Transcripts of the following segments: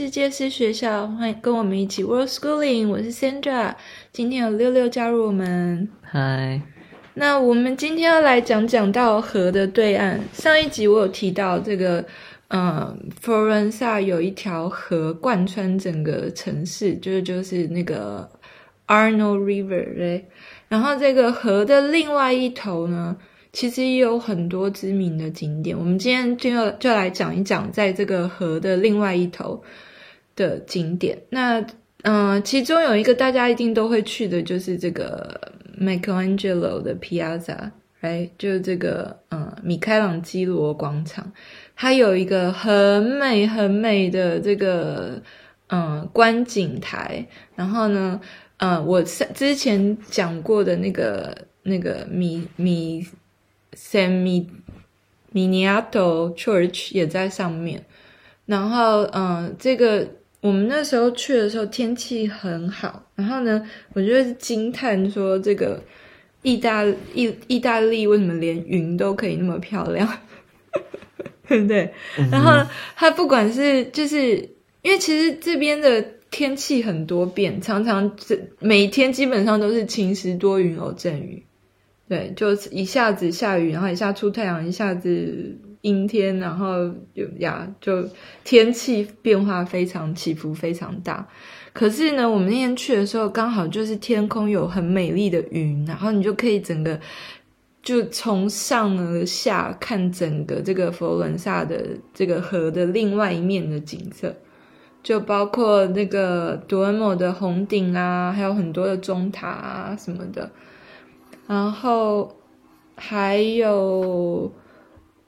世界史学校，欢迎跟我们一起 World Schooling。我是 Sandra，今天有六六加入我们。嗨，那我们今天要来讲讲到河的对岸。上一集我有提到这个，嗯，佛罗伦萨有一条河贯穿整个城市，就是就是那个 Arno River 对。然后这个河的另外一头呢，其实也有很多知名的景点，我们今天就要就来讲一讲，在这个河的另外一头的景点。那嗯、其中有一个大家一定都会去的，就是这个 Michelangelo 的 Piazza，哎就是这个嗯，米开朗基罗广场，它有一个很美很美的这个嗯观景台。然后呢，嗯，我之前讲过的那个那个米米。San Miniato Church 也在上面，然后嗯，这个我们那时候去的时候天气很好，然后呢，我就惊叹说这个意大意意大利为什么连云都可以那么漂亮，对不对？然后它不管是就是因为其实这边的天气很多变，常常这每天基本上都是晴时多云偶阵雨。对，就一下子下雨，然后一下出太阳，一下子阴天，然后有呀，就天气变化非常起伏非常大。可是呢，我们那天去的时候，刚好就是天空有很美丽的云，然后你就可以整个就从上而下看整个这个佛罗伦萨的这个河的另外一面的景色，就包括那个杜欧莫的红顶啊，还有很多的钟塔啊什么的。然后还有，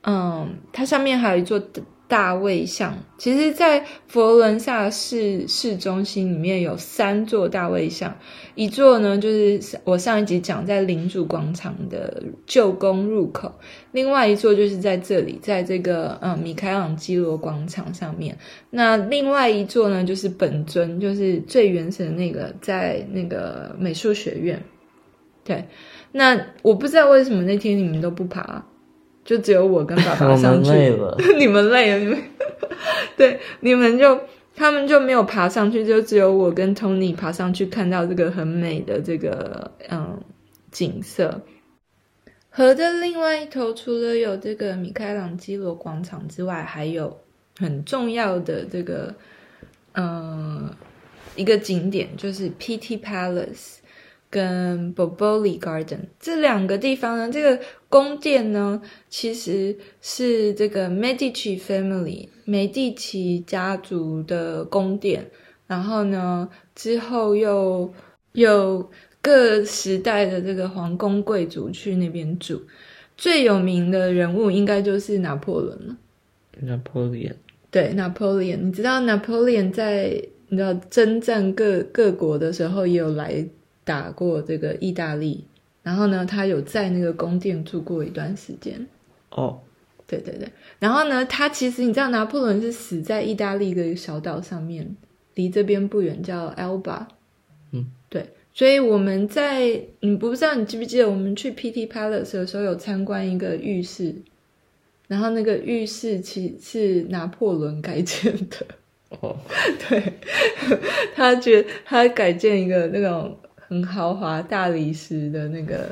嗯，它上面还有一座大卫像。其实，在佛罗伦萨市市中心里面有三座大卫像，一座呢就是我上一集讲在领主广场的旧宫入口，另外一座就是在这里，在这个嗯米开朗基罗广场上面。那另外一座呢，就是本尊，就是最原始的那个，在那个美术学院，对。那我不知道为什么那天你们都不爬，就只有我跟爸爸 上去。们累了。你们累了，你们对，你们就他们就没有爬上去，就只有我跟 Tony 爬上去，看到这个很美的这个嗯景色。河的另外一头，除了有这个米开朗基罗广场之外，还有很重要的这个嗯一个景点，就是 Pitti Palace。跟 Boboli Garden 这两个地方呢，这个宫殿呢，其实是这个 Medici Family 梅第奇家族的宫殿。然后呢，之后又有各时代的这个皇宫贵族去那边住。最有名的人物应该就是拿破仑了。Napoleon。对，，Napoleon。你知道 Napoleon 在你知道征战各各国的时候也有来。打过这个意大利，然后呢，他有在那个宫殿住过一段时间。哦，oh. 对对对，然后呢，他其实你知道，拿破仑是死在意大利的一个小岛上面，离这边不远，叫 Elba。嗯，对，所以我们在你不知道你记不记得，我们去 Pitti Palace 的时候有参观一个浴室，然后那个浴室其实是拿破仑改建的。哦，oh. 对，他觉得他改建一个那种。很豪华大理石的那个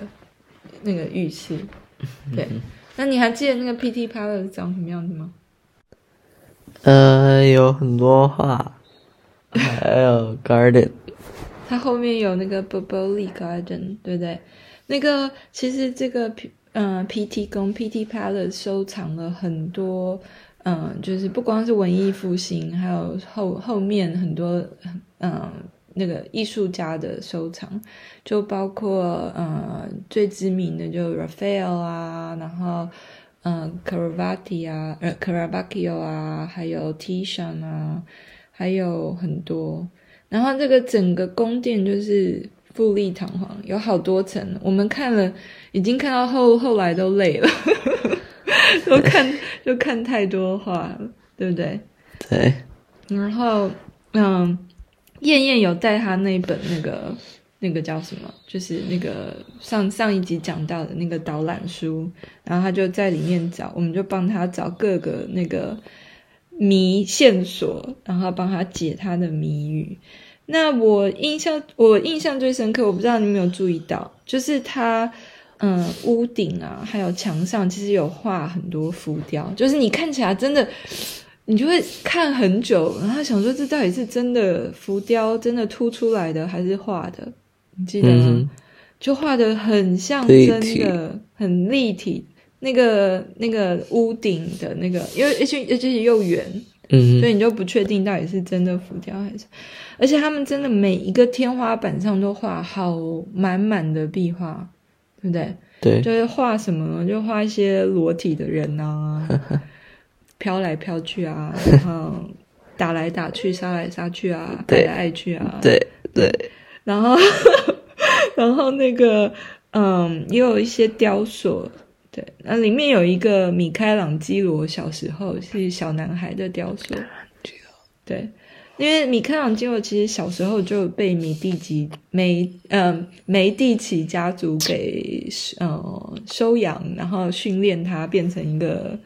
那个浴室，对。那你还记得那个 Pitti Palace 长什么样子吗？呃，有很多画，还有 garden。它后面有那个 Boboli Garden，对不对？那个其实这个 P 嗯 Pitti 宫 Pitti Palace 收藏了很多，嗯，就是不光是文艺复兴，还有后后面很多嗯。那个艺术家的收藏，就包括呃最知名的就 Raphael 啊，然后嗯 Caravati 啊，呃 Caravaggio 啊，还有 Titian 啊，还有很多。然后这个整个宫殿就是富丽堂皇，有好多层。我们看了，已经看到后后来都累了，都看就看太多画了，对不对？对。然后嗯。燕燕有带他那本那个那个叫什么，就是那个上上一集讲到的那个导览书，然后他就在里面找，我们就帮他找各个那个谜线索，然后帮他解他的谜语。那我印象我印象最深刻，我不知道你有没有注意到，就是他嗯屋顶啊，还有墙上其实有画很多浮雕，就是你看起来真的，你就会看很久，然后想说这到底是真的浮雕，真的凸出来的还是画的？你记得吗？嗯、就画的很像真的，立很立体。那个那个屋顶的那个，因为而且而且又圆。嗯，所以你就不确定到底是真的浮雕还是，而且他们真的每一个天花板上都画好满满的壁画，对不对？对，就是画什么呢？就画一些裸体的人啊，飘来飘去啊，然后打来打去，杀来杀去啊，爱来爱去啊，对对，然后 然后那个嗯，也有一些雕塑。对，那里面有一个米开朗基罗小时候是小男孩的雕塑。对，因为米开朗基罗其实小时候就被米蒂奇梅嗯梅蒂奇家族给呃收养，然后训练他变成一个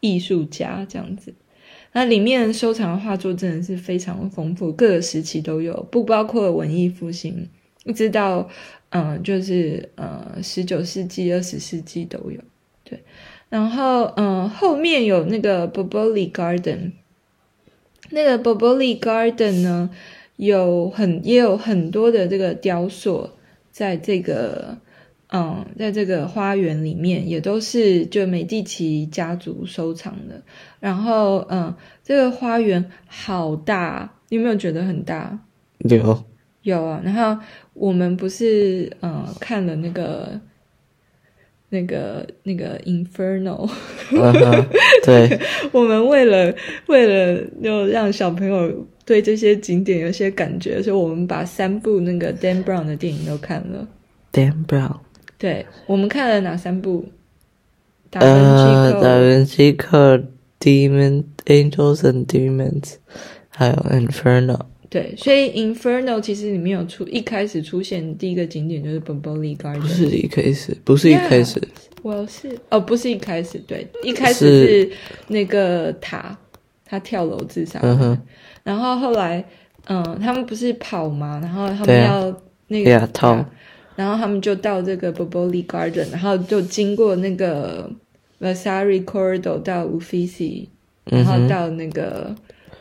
艺术家这样子。那里面收藏的画作真的是非常丰富，各个时期都有，不包括文艺复兴，一直到嗯、就是呃十九世纪、二十世纪都有。对，然后嗯，后面有那个 Boboli Garden，那个 Boboli Garden 呢，有很也有很多的这个雕塑，在这个嗯，在这个花园里面，也都是就美第奇家族收藏的。然后嗯，这个花园好大，你有没有觉得很大？有有啊。然后我们不是嗯看了那个。那个那个 Inferno，、uh huh, 对，我们为了为了就让小朋友对这些景点有些感觉，所以我们把三部那个 Dan Brown 的电影都看了。Dan Brown，对，我们看了哪三部？呃，达文西扣、Demon Angels and Demons，还有 Inferno。对，所以 Inferno 其实里面有出一开始出现第一个景点就是 Boboli Garden，不是一开始，不是一开始，我、yeah, well, 是哦，不是一开始，对，一开始是。那个塔，他跳楼自杀，嗯哼，然后后来，嗯，他们不是跑吗？然后他们要那个塔，啊、然后他们就到这个 boboli garden 然后就经过那个 Vasari corridor 到 ufici 然后到那个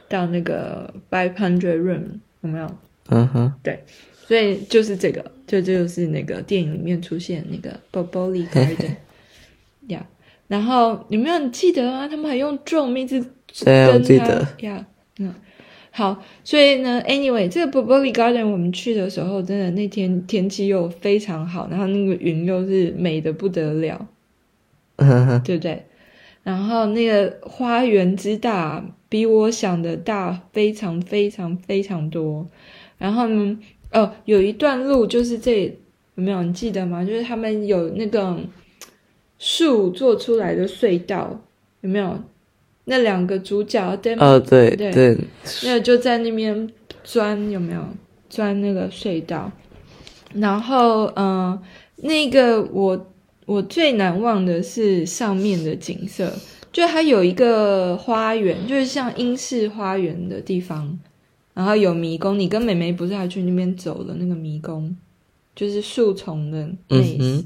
到那个 five hundred room 有没有？嗯哼。对所以就是这个就就是那个电影里面出现那个 boboli garden yeah 然后你们有记得啊？他们还用重名字登记呀嗯。好，所以呢，Anyway，这个 b u r b l y Garden 我们去的时候，真的那天天气又非常好，然后那个云又是美的不得了，uh，huh. 对不对？然后那个花园之大。比我想的大非常非常非常多，然后呢，哦，有一段路就是这有没有你记得吗？就是他们有那个树做出来的隧道，有没有？那两个主角对吗？哦，对对，对那个就在那边钻，有没有钻那个隧道？然后，嗯、呃，那个我我最难忘的是上面的景色。就它有一个花园，就是像英式花园的地方，然后有迷宫。你跟妹妹不是还去那边走了那个迷宫，就是树丛的那，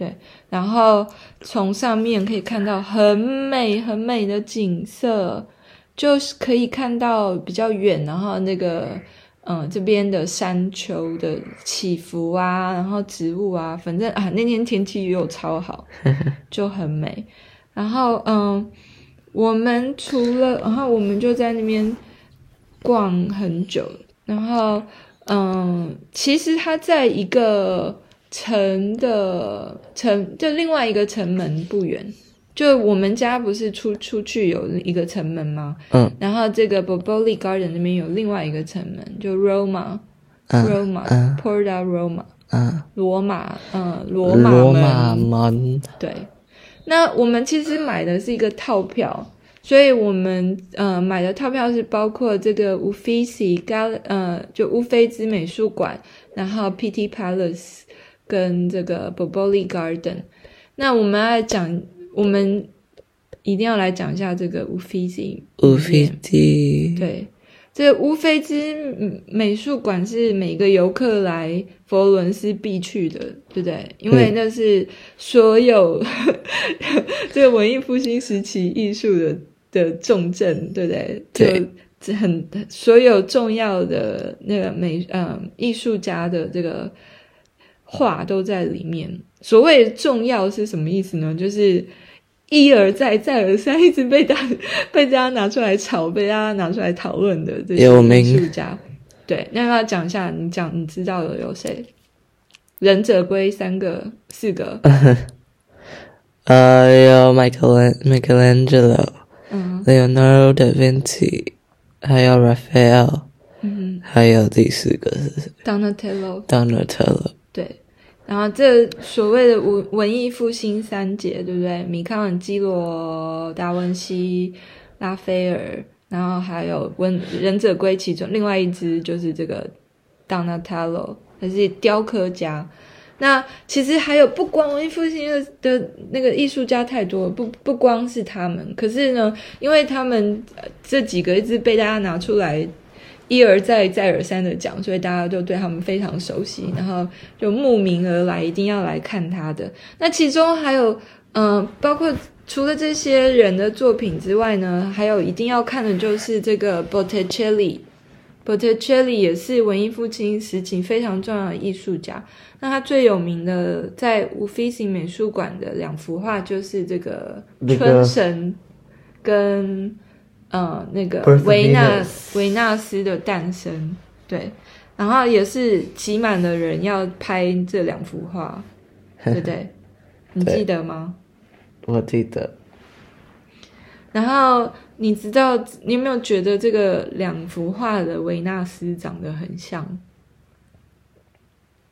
对。然后从上面可以看到很美很美的景色，就是可以看到比较远，然后那个嗯这边的山丘的起伏啊，然后植物啊，反正啊那天天气又超好，就很美。然后，嗯，我们除了，然后我们就在那边逛很久。然后，嗯，其实它在一个城的城，就另外一个城门不远。就我们家不是出出去有一个城门吗？嗯。然后这个 Boboli Garden 那边有另外一个城门，就 Roma，Roma，Porta Roma，嗯，罗马，嗯，罗马门。罗马门。对。那我们其实买的是一个套票，所以我们呃买的套票是包括这个 Uffizi 呃就乌菲兹美术馆，然后 Pitti Palace 跟这个 Boboli Garden。那我们要讲，我们一定要来讲一下这个乌菲兹。乌菲兹，对，这个乌菲兹美术馆是每个游客来佛罗伦斯必去的，对不对？因为那是所有、嗯、这个文艺复兴时期艺术的的重镇，对不对？对，这很所有重要的那个美嗯艺术家的这个画都在里面。所谓重要是什么意思呢？就是。一而再，再而三，一直被大 被大家拿出来吵，被大家拿出来讨论的这些艺术家，对，那要讲一下？你讲，你知道的有谁？忍者龟三个、四个？呃，有 Michael Michelangelo，嗯，Leonardo da Vinci，还有 Raphael，嗯，还有第四个是 Donatello，Donatello，对。然后这所谓的文文艺复兴三杰，对不对？米开朗基罗、达文西、拉斐尔，然后还有文忍者龟，其中另外一只就是这个 Donatello，他是雕刻家。那其实还有不光文艺复兴的的那个艺术家太多了，不不光是他们，可是呢，因为他们这几个一直被大家拿出来。一而再、再而三的讲，所以大家就对他们非常熟悉，然后就慕名而来，一定要来看他的。那其中还有，嗯、呃，包括除了这些人的作品之外呢，还有一定要看的就是这个 Botticelli。Botticelli 也是文艺复兴时期非常重要的艺术家。那他最有名的在乌菲兹美术馆的两幅画就是这个春神跟。嗯，那个维纳维纳斯的诞生，对，然后也是挤满了人要拍这两幅画，对不对？你记得吗？我记得。然后你知道，你有没有觉得这个两幅画的维纳斯长得很像？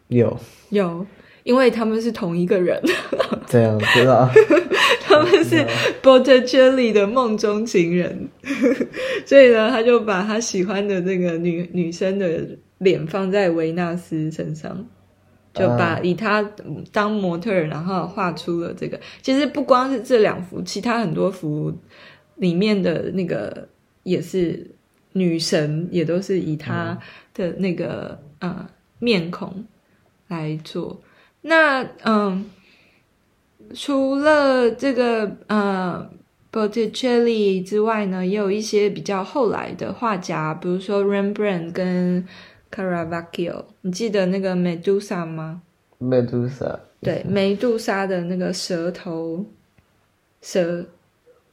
有有。因为他们是同一个人，这样知道？他们是 Botticelli 的梦中情人，所以呢，他就把他喜欢的这个女女生的脸放在维纳斯身上，就把以他当模特儿，然后画出了这个。其实不光是这两幅，其他很多幅里面的那个也是女神，也都是以他的那个呃面孔来做。那嗯，除了这个呃，Botticelli 之外呢，也有一些比较后来的画家，比如说 Rembrandt 跟 Caravaggio。你记得那个 Medusa 吗？Medusa。对，梅杜莎的那个蛇头蛇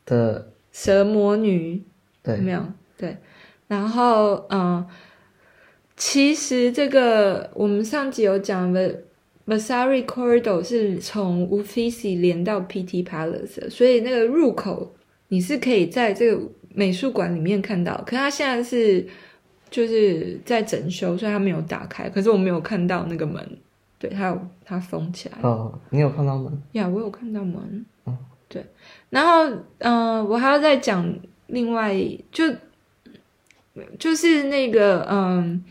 的蛇魔女，对，没有对。然后嗯，其实这个我们上集有讲的。Vasari Corridor 是从 Uffizi 连到 Pitti Palace，所以那个入口你是可以在这个美术馆里面看到。可是它现在是就是在整修，所以它没有打开。可是我没有看到那个门，对，它有它封起来。哦，你有看到门？呀，我有看到门。嗯，对。然后，嗯、呃，我还要再讲另外就就是那个，嗯。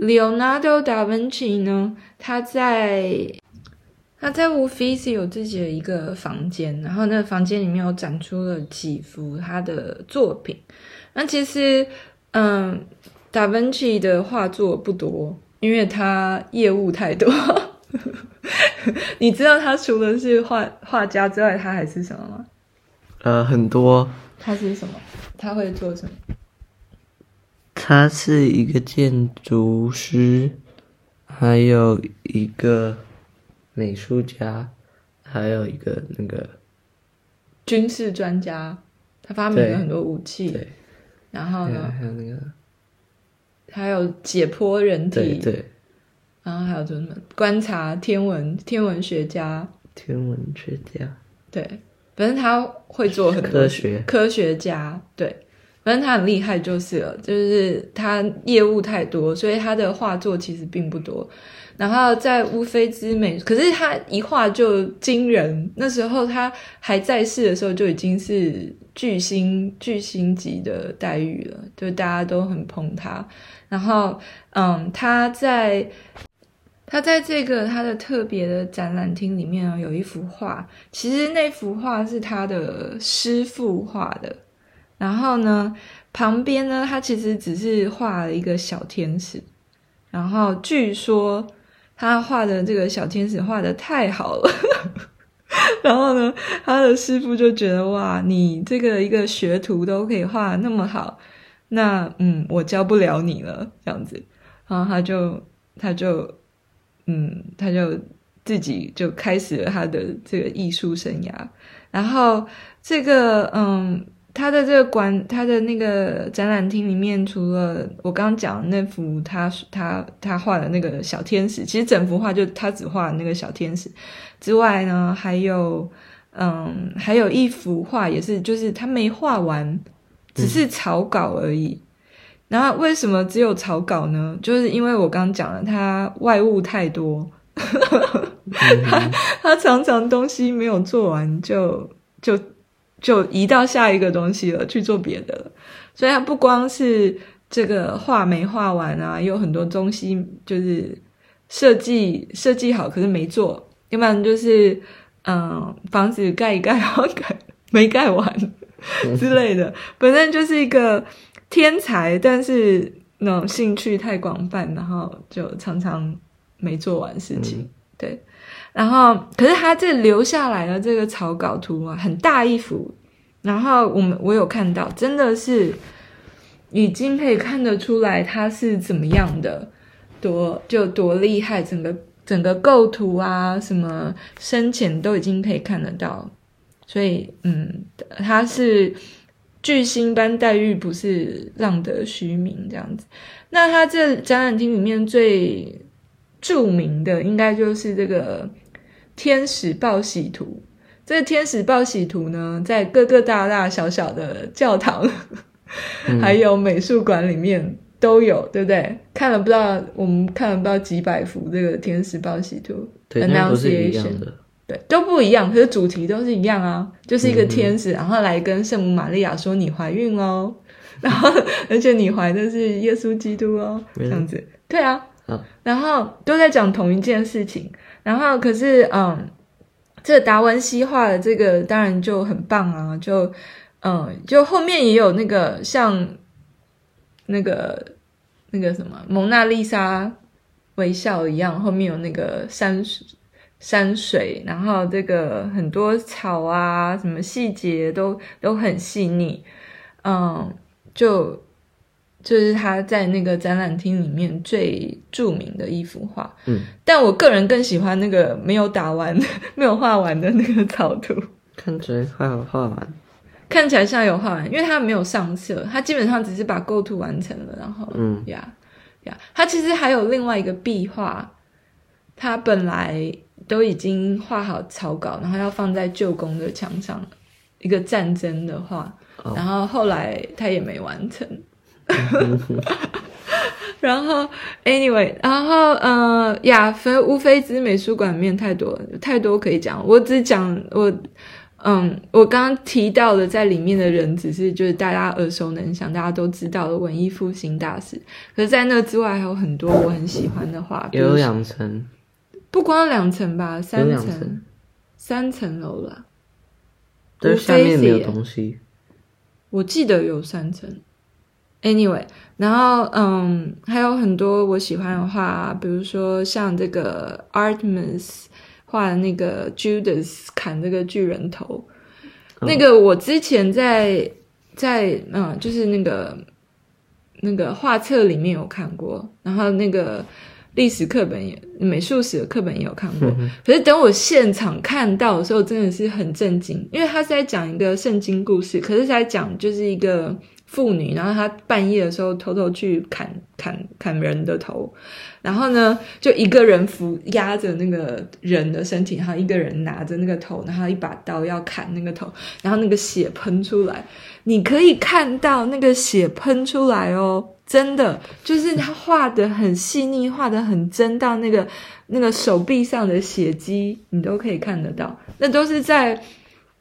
Leonardo da Vinci 呢，他在他在乌菲兹有自己的一个房间，然后那个房间里面有展出了几幅他的作品。那其实，嗯，达芬奇的画作不多，因为他业务太多。你知道他除了是画画家之外，他还是什么吗？呃，很多。他是什么？他会做什么？他是一个建筑师，还有一个美术家，还有一个那个军事专家。他发明了很多武器，对，然后呢，还有那个，还有解剖人体，对，对，然后还有什么观察天文天文学家，天文学家，对，反正他会做很多科学。科学家，对。反正他很厉害就是了，就是他业务太多，所以他的画作其实并不多。然后在乌菲兹美，可是他一画就惊人。那时候他还在世的时候就已经是巨星巨星级的待遇了，就大家都很捧他。然后，嗯，他在他在这个他的特别的展览厅里面有一幅画，其实那幅画是他的师傅画的。然后呢，旁边呢，他其实只是画了一个小天使。然后据说他画的这个小天使画得太好了，然后呢，他的师傅就觉得哇，你这个一个学徒都可以画那么好，那嗯，我教不了你了，这样子。然后他就他就。嗯，他就自己就开始了他的这个艺术生涯。然后这个，嗯，他的这个馆，他的那个展览厅里面，除了我刚刚讲的那幅他他他画的那个小天使，其实整幅画就他只画那个小天使之外呢，还有，嗯，还有一幅画也是，就是他没画完，只是草稿而已。嗯然后为什么只有草稿呢？就是因为我刚刚讲了，他外物太多，他 他常常东西没有做完就就就移到下一个东西了，去做别的了。所以它不光是这个画没画完啊，有很多东西就是设计设计好，可是没做，要不然就是嗯房子盖一盖，然后盖没盖完 之类的，本身就是一个。天才，但是那种兴趣太广泛，然后就常常没做完事情。嗯、对，然后可是他这留下来的这个草稿图啊，很大一幅，然后我们我有看到，真的是已经可以看得出来他是怎么样的，多就多厉害，整个整个构图啊，什么深浅都已经可以看得到，所以嗯，他是。巨星般待遇不是浪得虚名这样子，那他这展览厅里面最著名的应该就是这个天使报喜图。这个天使报喜图呢，在各个大大小小的教堂，嗯、还有美术馆里面都有，对不对？看了不知道，我们看了不知道几百幅这个天使报喜图。对，那不是一样的。对，都不一样，可是主题都是一样啊，就是一个天使，嗯、然后来跟圣母玛利亚说你怀孕喽，然后而且你怀的是耶稣基督哦，这样子，对啊，啊然后都在讲同一件事情，然后可是嗯，这个达文西画的这个当然就很棒啊，就嗯，就后面也有那个像那个那个什么蒙娜丽莎微笑一样，后面有那个山水。山水，然后这个很多草啊，什么细节都都很细腻，嗯，就就是他在那个展览厅里面最著名的一幅画，嗯，但我个人更喜欢那个没有打完、没有画完的那个草图，看起来快要画完，看起来像有画完，因为他没有上色，他基本上只是把构图完成了，然后，嗯，呀呀，他其实还有另外一个壁画，他本来。都已经画好草稿，然后要放在旧宫的墙上，一个战争的画，oh. 然后后来他也没完成。然后，anyway，然后呃，亚非乌菲兹美术馆面太多太多可以讲，我只讲我嗯，我刚刚提到的在里面的人，只是就是大家耳熟能详、大家都知道的文艺复兴大师。可是，在那之外还有很多我很喜欢的画，有两层。不光两层吧，三层，三层楼了。对，下面没有东西。我记得有三层。Anyway，然后嗯，还有很多我喜欢的画，比如说像这个 Artemis 画的那个 Judas 砍这个巨人头，嗯、那个我之前在在嗯，就是那个那个画册里面有看过，然后那个。历史课本也，美术史的课本也有看过。可是等我现场看到的时候，真的是很震惊，因为他是在讲一个圣经故事，可是在讲就是一个妇女，然后她半夜的时候偷偷去砍砍砍人的头，然后呢，就一个人扶压着那个人的身体，然后一个人拿着那个头，然后一把刀要砍那个头，然后那个血喷出来，你可以看到那个血喷出来哦。真的就是他画的很细腻，画的很真，到那个那个手臂上的血迹，你都可以看得到。那都是在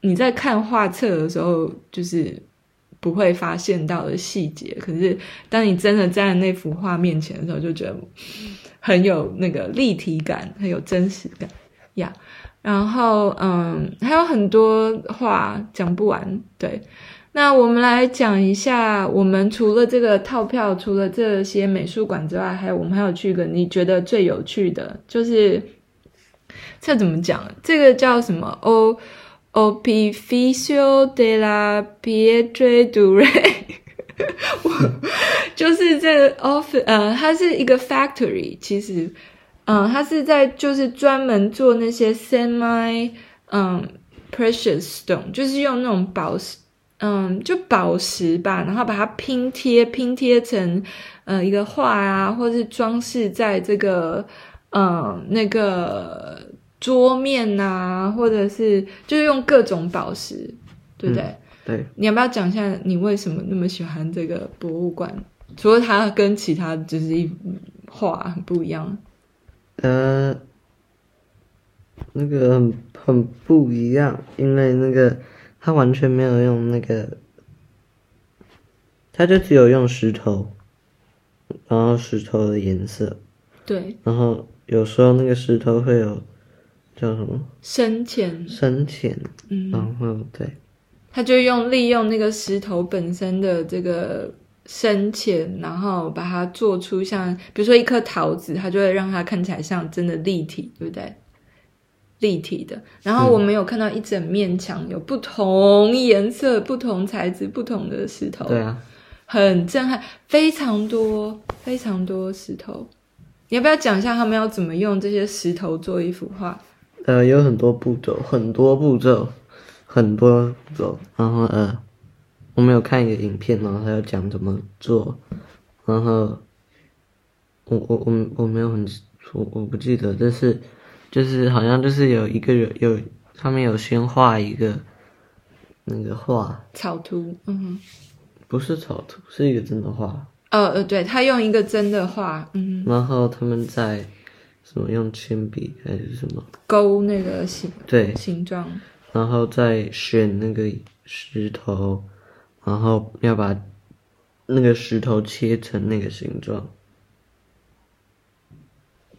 你在看画册的时候，就是不会发现到的细节。可是当你真的站在那幅画面前的时候，就觉得很有那个立体感，很有真实感呀。然后嗯，还有很多话讲不完，对。那我们来讲一下，我们除了这个套票，除了这些美术馆之外，还有我们还有去一个你觉得最有趣的，就是这怎么讲？这个叫什么？O Opificio della Pietre Dure，就是这个 office，呃，它是一个 factory，其实，嗯、它是在就是专门做那些 semi，嗯，precious stone，就是用那种宝石。嗯，就宝石吧，然后把它拼贴拼贴成呃一个画啊，或是装饰在这个嗯那个桌面啊，或者是就是用各种宝石，对不对？嗯、对。你要不要讲一下你为什么那么喜欢这个博物馆？除了它跟其他就是一画很不一样。呃，那个很很不一样，因为那个。它完全没有用那个，它就只有用石头，然后石头的颜色，对，然后有时候那个石头会有叫什么？深浅，深浅，嗯，然后对，他就用利用那个石头本身的这个深浅，然后把它做出像，比如说一颗桃子，它就会让它看起来像真的立体，对不对？立体的，然后我们有看到一整面墙，有不同颜色、不同材质、不同的石头，对啊，很震撼，非常多非常多石头。你要不要讲一下他们要怎么用这些石头做一幅画？呃，有很多步骤，很多步骤，很多步骤。然后呃，我没有看一个影片，然后他要讲怎么做。然后我我我我没有很我我不记得，但是。就是好像就是有一个人有上面有先画一个那个画草图，嗯哼，不是草图，是一个真的画。呃呃，对，他用一个真的画，嗯，然后他们在什么用铅笔还是什么？勾那个形，对，形状，然后再选那个石头，然后要把那个石头切成那个形状。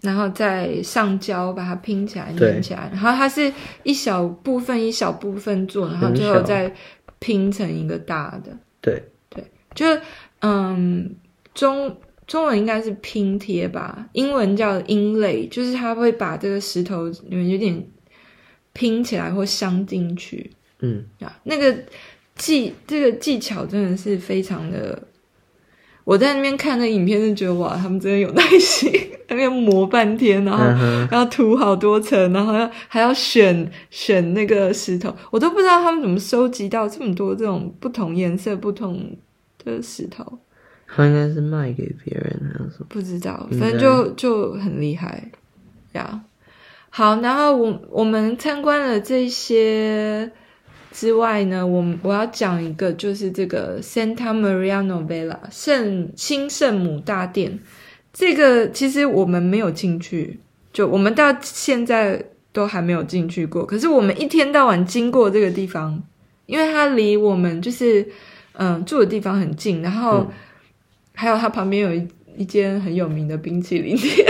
然后再上胶，把它拼起来、粘起来。然后它是一小部分一小部分做，然后最后再拼成一个大的。对。对，就是嗯，中中文应该是拼贴吧，英文叫 inlay，就是它会把这个石头里面有点拼起来或镶进去。嗯，啊，那个技这个技巧真的是非常的。我在那边看那影片，就觉得哇，他们真的有耐心，那边磨半天，然后要涂好多层，然后要还要选选那个石头，我都不知道他们怎么收集到这么多这种不同颜色、不同的石头。他应该是卖给别人，还是不知道，反正就就很厉害呀。好，然后我我们参观了这些。之外呢，我我要讲一个，就是这个 Santa Maria Novella 圣新圣母大殿。这个其实我们没有进去，就我们到现在都还没有进去过。可是我们一天到晚经过这个地方，因为它离我们就是嗯住的地方很近，然后还有它旁边有一一间很有名的冰淇淋店。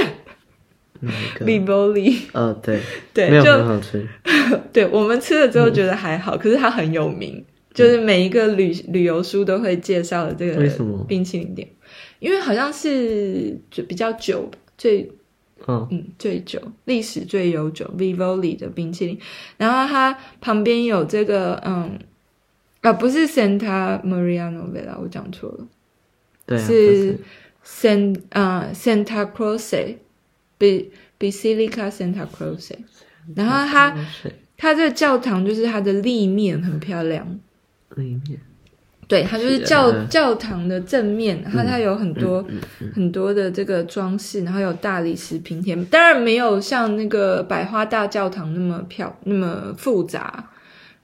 Vivoli，呃，对对，没有很好吃。对，我们吃了之后觉得还好，嗯、可是它很有名，就是每一个旅旅游书都会介绍的这个冰淇淋店，因为好像是就比较久，最嗯嗯最久，历史最悠久，Vivoli 的冰淇淋。然后它旁边有这个嗯啊，不是 Santa Maria Novella，我讲错了，对、啊，是 San 啊 Santa Croce。比 Basilica Santa Croce，然后它它这个教堂就是它的立面很漂亮，立面，对，它就是教是教堂的正面，然后它有很多、嗯嗯嗯、很多的这个装饰，然后有大理石拼贴，当然没有像那个百花大教堂那么漂那么复杂，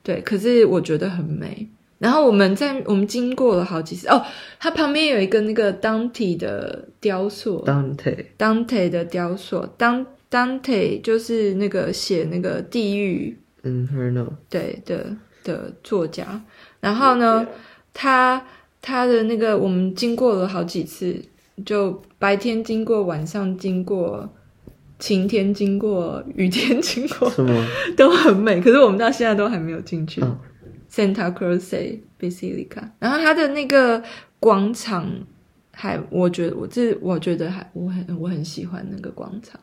对，可是我觉得很美。然后我们在我们经过了好几次哦，它旁边有一个那个 Dante 的雕塑，Dante。Dante 的雕塑，Dante Dante 就是那个写那个地狱，Inferno 对的的作家。然后呢，他他的那个我们经过了好几次，就白天经过，晚上经过，晴天经过，雨天经过，什么？都很美。可是我们到现在都还没有进去。哦、Santa Croce Basilica，然后它的那个广场还，我觉得我这我觉得还我很我很喜欢那个广场。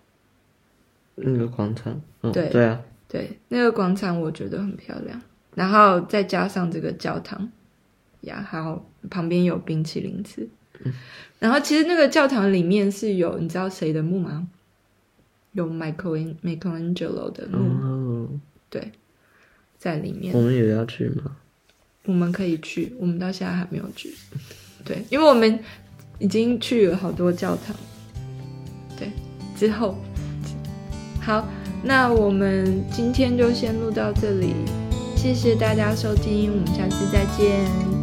那个广场，嗯、对对啊，对那个广场我觉得很漂亮。然后再加上这个教堂呀，还有旁边有冰淇淋吃。嗯、然后其实那个教堂里面是有你知道谁的墓吗？有 Michael Michelangelo 的墓，哦、对，在里面。我们也要去吗？我们可以去，我们到现在还没有去。对，因为我们已经去了好多教堂。对，之后好，那我们今天就先录到这里，谢谢大家收听，我们下次再见。